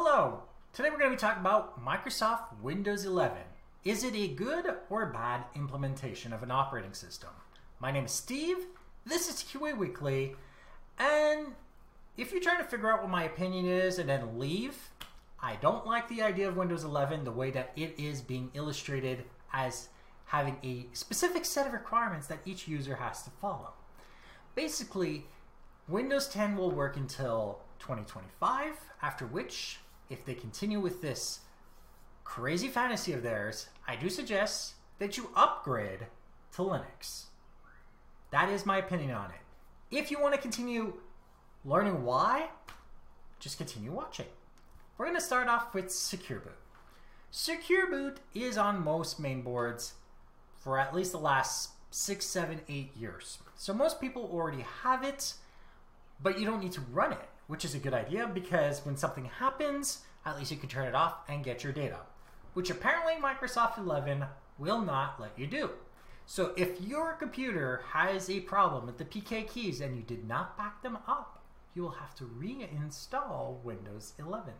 Hello! Today we're going to be talking about Microsoft Windows 11. Is it a good or bad implementation of an operating system? My name is Steve, this is TQA Weekly, and if you're trying to figure out what my opinion is and then leave, I don't like the idea of Windows 11 the way that it is being illustrated as having a specific set of requirements that each user has to follow. Basically, Windows 10 will work until 2025, after which, if they continue with this crazy fantasy of theirs, I do suggest that you upgrade to Linux. That is my opinion on it. If you want to continue learning why, just continue watching. We're going to start off with Secure Boot. Secure Boot is on most main boards for at least the last six, seven, eight years. So most people already have it, but you don't need to run it, which is a good idea because when something happens, at least you can turn it off and get your data, which apparently Microsoft 11 will not let you do. So if your computer has a problem with the PK keys and you did not back them up, you will have to reinstall Windows 11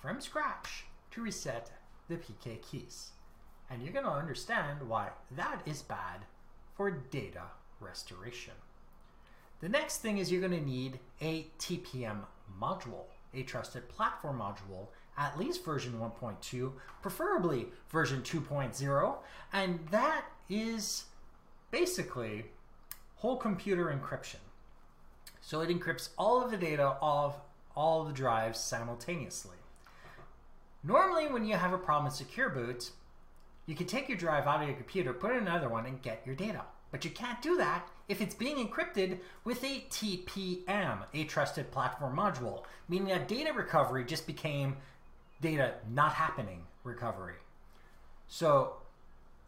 from scratch to reset the PK keys. And you're going to understand why that is bad for data restoration. The next thing is you're going to need a TPM module, a trusted platform module, at least version 1.2, preferably version 2.0, and that is basically whole computer encryption. So it encrypts all of the data of all the drives simultaneously. Normally, when you have a problem with Secure Boot, you can take your drive out of your computer, put in another one, and get your data. But you can't do that if it's being encrypted with a TPM, a Trusted Platform Module, meaning that data recovery just became data not happening recovery. So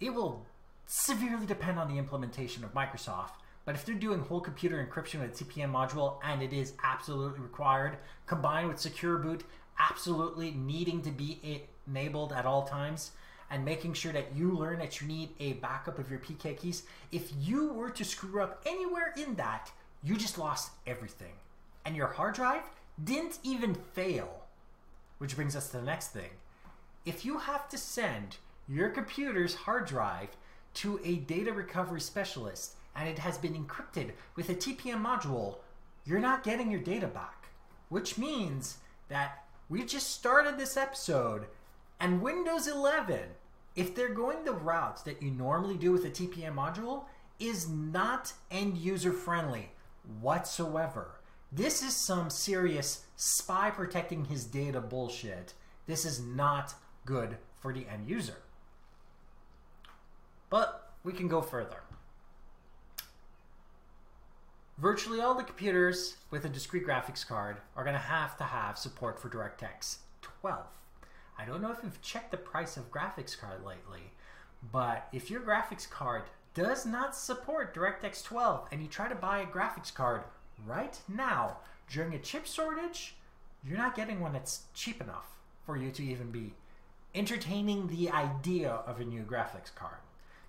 it will severely depend on the implementation of Microsoft. But if they're doing whole computer encryption with a TPM module and it is absolutely required, combined with Secure Boot absolutely needing to be enabled at all times, and making sure that you learn that you need a backup of your PK keys, if you were to screw up anywhere in that, you just lost everything. And your hard drive didn't even fail. Which brings us to the next thing. If you have to send your computer's hard drive to a data recovery specialist and it has been encrypted with a TPM module, you're not getting your data back. Which means that we just started this episode and Windows 11 if they're going the routes that you normally do with a TPM module, is not end user friendly whatsoever. This is some serious spy protecting his data bullshit. This is not good for the end user. But we can go further. Virtually all the computers with a discrete graphics card are going to have to have support for DirectX 12. I don't know if you've checked the price of graphics card lately, but if your graphics card does not support DirectX 12 and you try to buy a graphics card right now during a chip shortage, you're not getting one that's cheap enough for you to even be entertaining the idea of a new graphics card.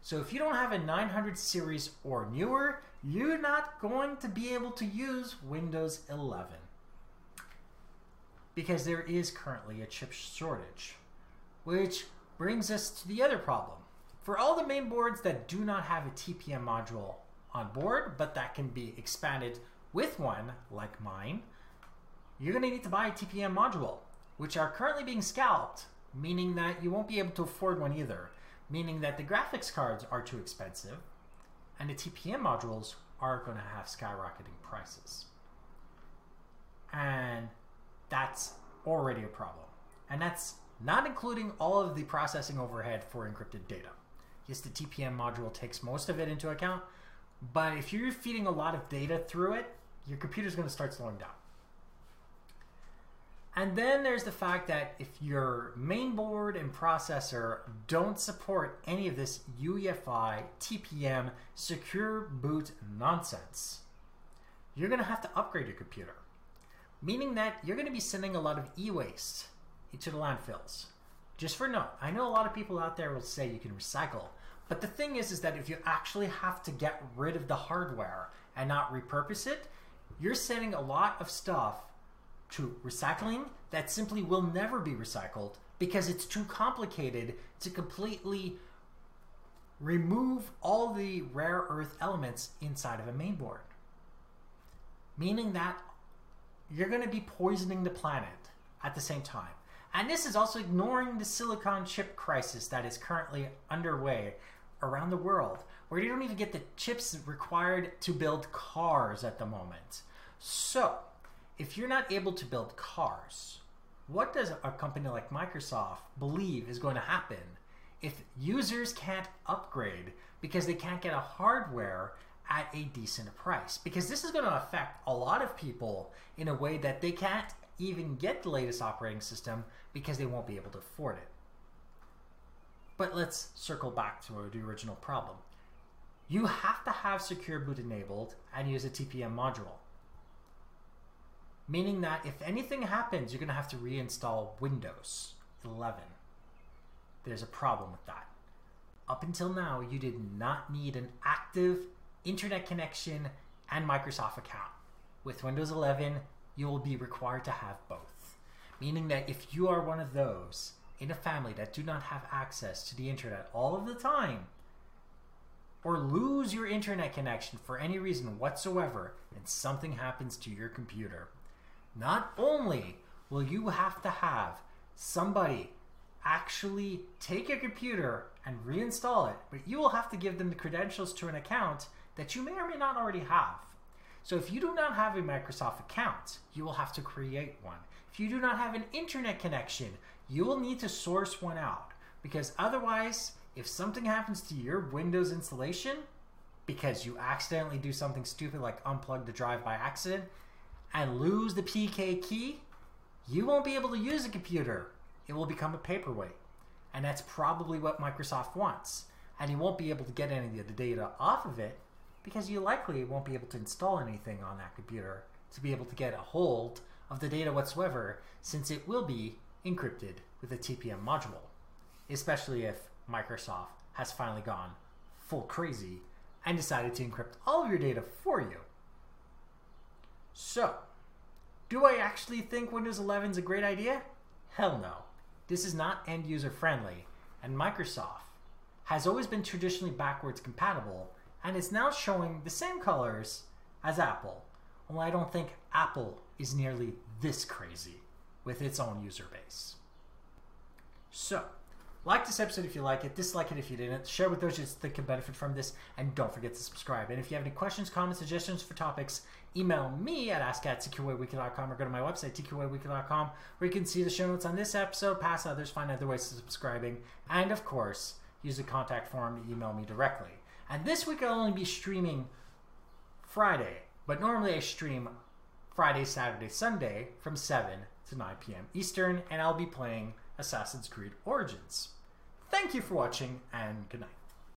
So if you don't have a 900 series or newer, you're not going to be able to use Windows 11 because there is currently a chip shortage. Which brings us to the other problem. For all the main boards that do not have a TPM module on board, but that can be expanded with one, like mine, you're going to need to buy a TPM module, which are currently being scalped, meaning that you won't be able to afford one either, meaning that the graphics cards are too expensive, and the TPM modules are going to have skyrocketing prices. And that's already a problem. And that's not including all of the processing overhead for encrypted data. Yes, the TPM module takes most of it into account, but if you're feeding a lot of data through it, your computer's going to start slowing down. And then there's the fact that if your main board and processor don't support any of this UEFI, TPM, secure boot nonsense, you're going to have to upgrade your computer meaning that you're going to be sending a lot of e-waste into the landfills. Just for note, I know a lot of people out there will say you can recycle, but the thing is, is that if you actually have to get rid of the hardware and not repurpose it, you're sending a lot of stuff to recycling that simply will never be recycled because it's too complicated to completely remove all the rare earth elements inside of a mainboard. Meaning that you're going to be poisoning the planet at the same time. And this is also ignoring the silicon chip crisis that is currently underway around the world, where you don't even get the chips required to build cars at the moment. So, if you're not able to build cars, what does a company like Microsoft believe is going to happen if users can't upgrade because they can't get a hardware at a decent price? Because this is going to affect a lot of people in a way that they can't even get the latest operating system because they won't be able to afford it. But let's circle back to the original problem. You have to have Secure Boot enabled and use a TPM module. Meaning that if anything happens, you're going to have to reinstall Windows 11. There's a problem with that. Up until now, you did not need an active internet connection and Microsoft account. With Windows 11, you will be required to have both. Meaning that if you are one of those in a family that do not have access to the internet all of the time, or lose your internet connection for any reason whatsoever and something happens to your computer, not only will you have to have somebody actually take your computer and reinstall it, but you will have to give them the credentials to an account that you may or may not already have. So if you do not have a Microsoft account, you will have to create one. If you do not have an internet connection, you will need to source one out because otherwise, if something happens to your Windows installation because you accidentally do something stupid like unplug the drive by accident and lose the PK key, you won't be able to use the computer. It will become a paperweight. And that's probably what Microsoft wants. And you won't be able to get any of the data off of it because you likely won't be able to install anything on that computer to be able to get a hold of the data whatsoever since it will be encrypted with a TPM module, especially if Microsoft has finally gone full crazy and decided to encrypt all of your data for you. So, do I actually think Windows 11 is a great idea? Hell no. This is not end user friendly, and Microsoft has always been traditionally backwards compatible and is now showing the same colors as Apple. Only I don't think Apple is nearly this crazy with its own user base. So, like this episode if you like it, dislike it if you didn't, share with those you think can benefit from this, and don't forget to subscribe. And if you have any questions, comments, suggestions for topics, email me at ask at tqaweekly.com or go to my website, tqaweekly.com, where you can see the show notes on this episode, past others, find other ways of subscribing, and of course, use the contact form to email me directly. And this week I'll only be streaming Friday, but normally I stream Friday, Saturday, Sunday from 7 to 9 p.m. Eastern, and I'll be playing Assassin's Creed Origins. Thank you for watching, and good night.